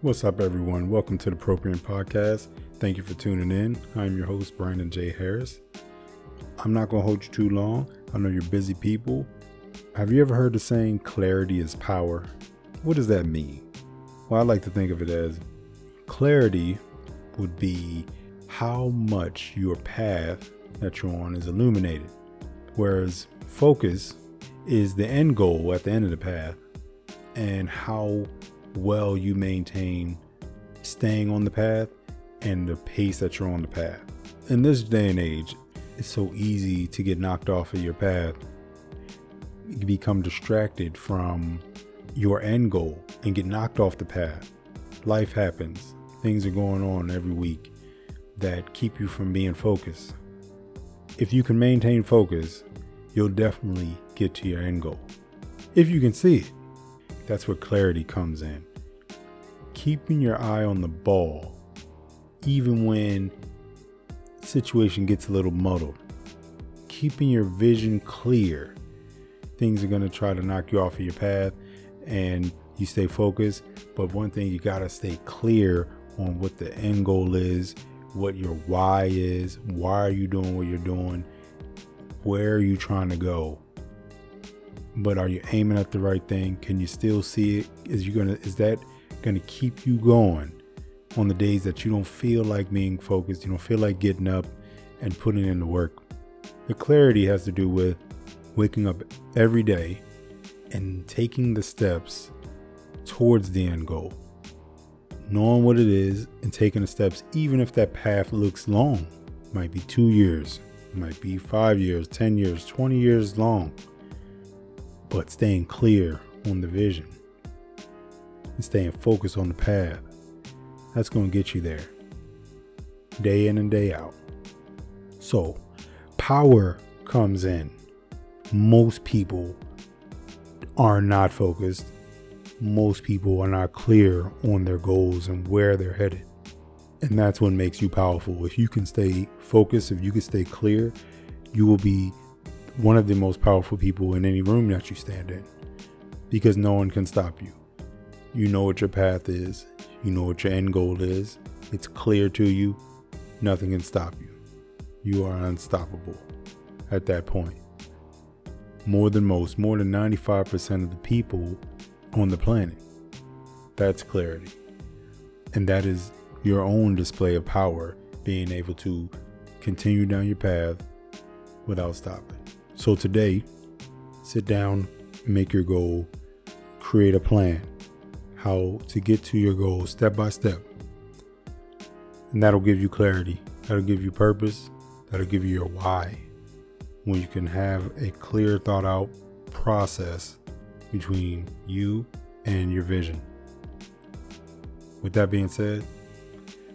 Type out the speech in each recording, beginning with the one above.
What's up, everyone? Welcome to the Proprium Podcast. Thank you for tuning in. I'm your host, Brandon J. Harris. I'm not going to hold you too long. I know you're busy people. Have you ever heard the saying, clarity is power? What does that mean? Well, I like to think of it as clarity would be how much your path that you're on is illuminated, whereas focus is the end goal at the end of the path and how well you maintain staying on the path and the pace that you're on the path. In this day and age, it's so easy to get knocked off of your path. You become distracted from your end goal and get knocked off the path. Life happens. Things are going on every week that keep you from being focused. If you can maintain focus, you'll definitely get to your end goal. If you can see it, that's where clarity comes in keeping your eye on the ball, even when situation gets a little muddled, keeping your vision clear. Things are going to try to knock you off of your path and you stay focused. But one thing you got to stay clear on what the end goal is, what your why is, why are you doing what you're doing, where are you trying to go. But are you aiming at the right thing? Can you still see it? Is you gonna is that to keep you going on the days that you don't feel like being focused, you don't feel like getting up and putting in the work. The clarity has to do with waking up every day and taking the steps towards the end goal. Knowing what it is and taking the steps, even if that path looks long, might be two years, might be five years, 10 years, 20 years long, but staying clear on the vision and staying focused on the path. That's going to get you there day in and day out. So, power comes in. Most people are not focused. Most people are not clear on their goals and where they're headed. And that's what makes you powerful. If you can stay focused, if you can stay clear, you will be one of the most powerful people in any room that you stand in because no one can stop you. You know what your path is, you know what your end goal is, it's clear to you, nothing can stop you. You are unstoppable at that point. More than most, more than 95% of the people on the planet. That's clarity. And that is your own display of power, being able to continue down your path without stopping. So today, sit down, make your goal, create a plan how to get to your goal step by step. And that'll give you clarity, that'll give you purpose, that'll give you your why. When you can have a clear, thought out process between you and your vision. With that being said,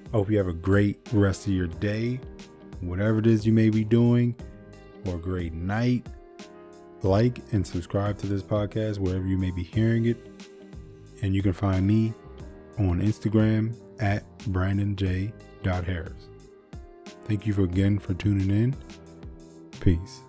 I hope you have a great rest of your day, whatever it is you may be doing, or great night. Like and subscribe to this podcast wherever you may be hearing it and you can find me on Instagram at brandonj.harris. Thank you again for tuning in. Peace.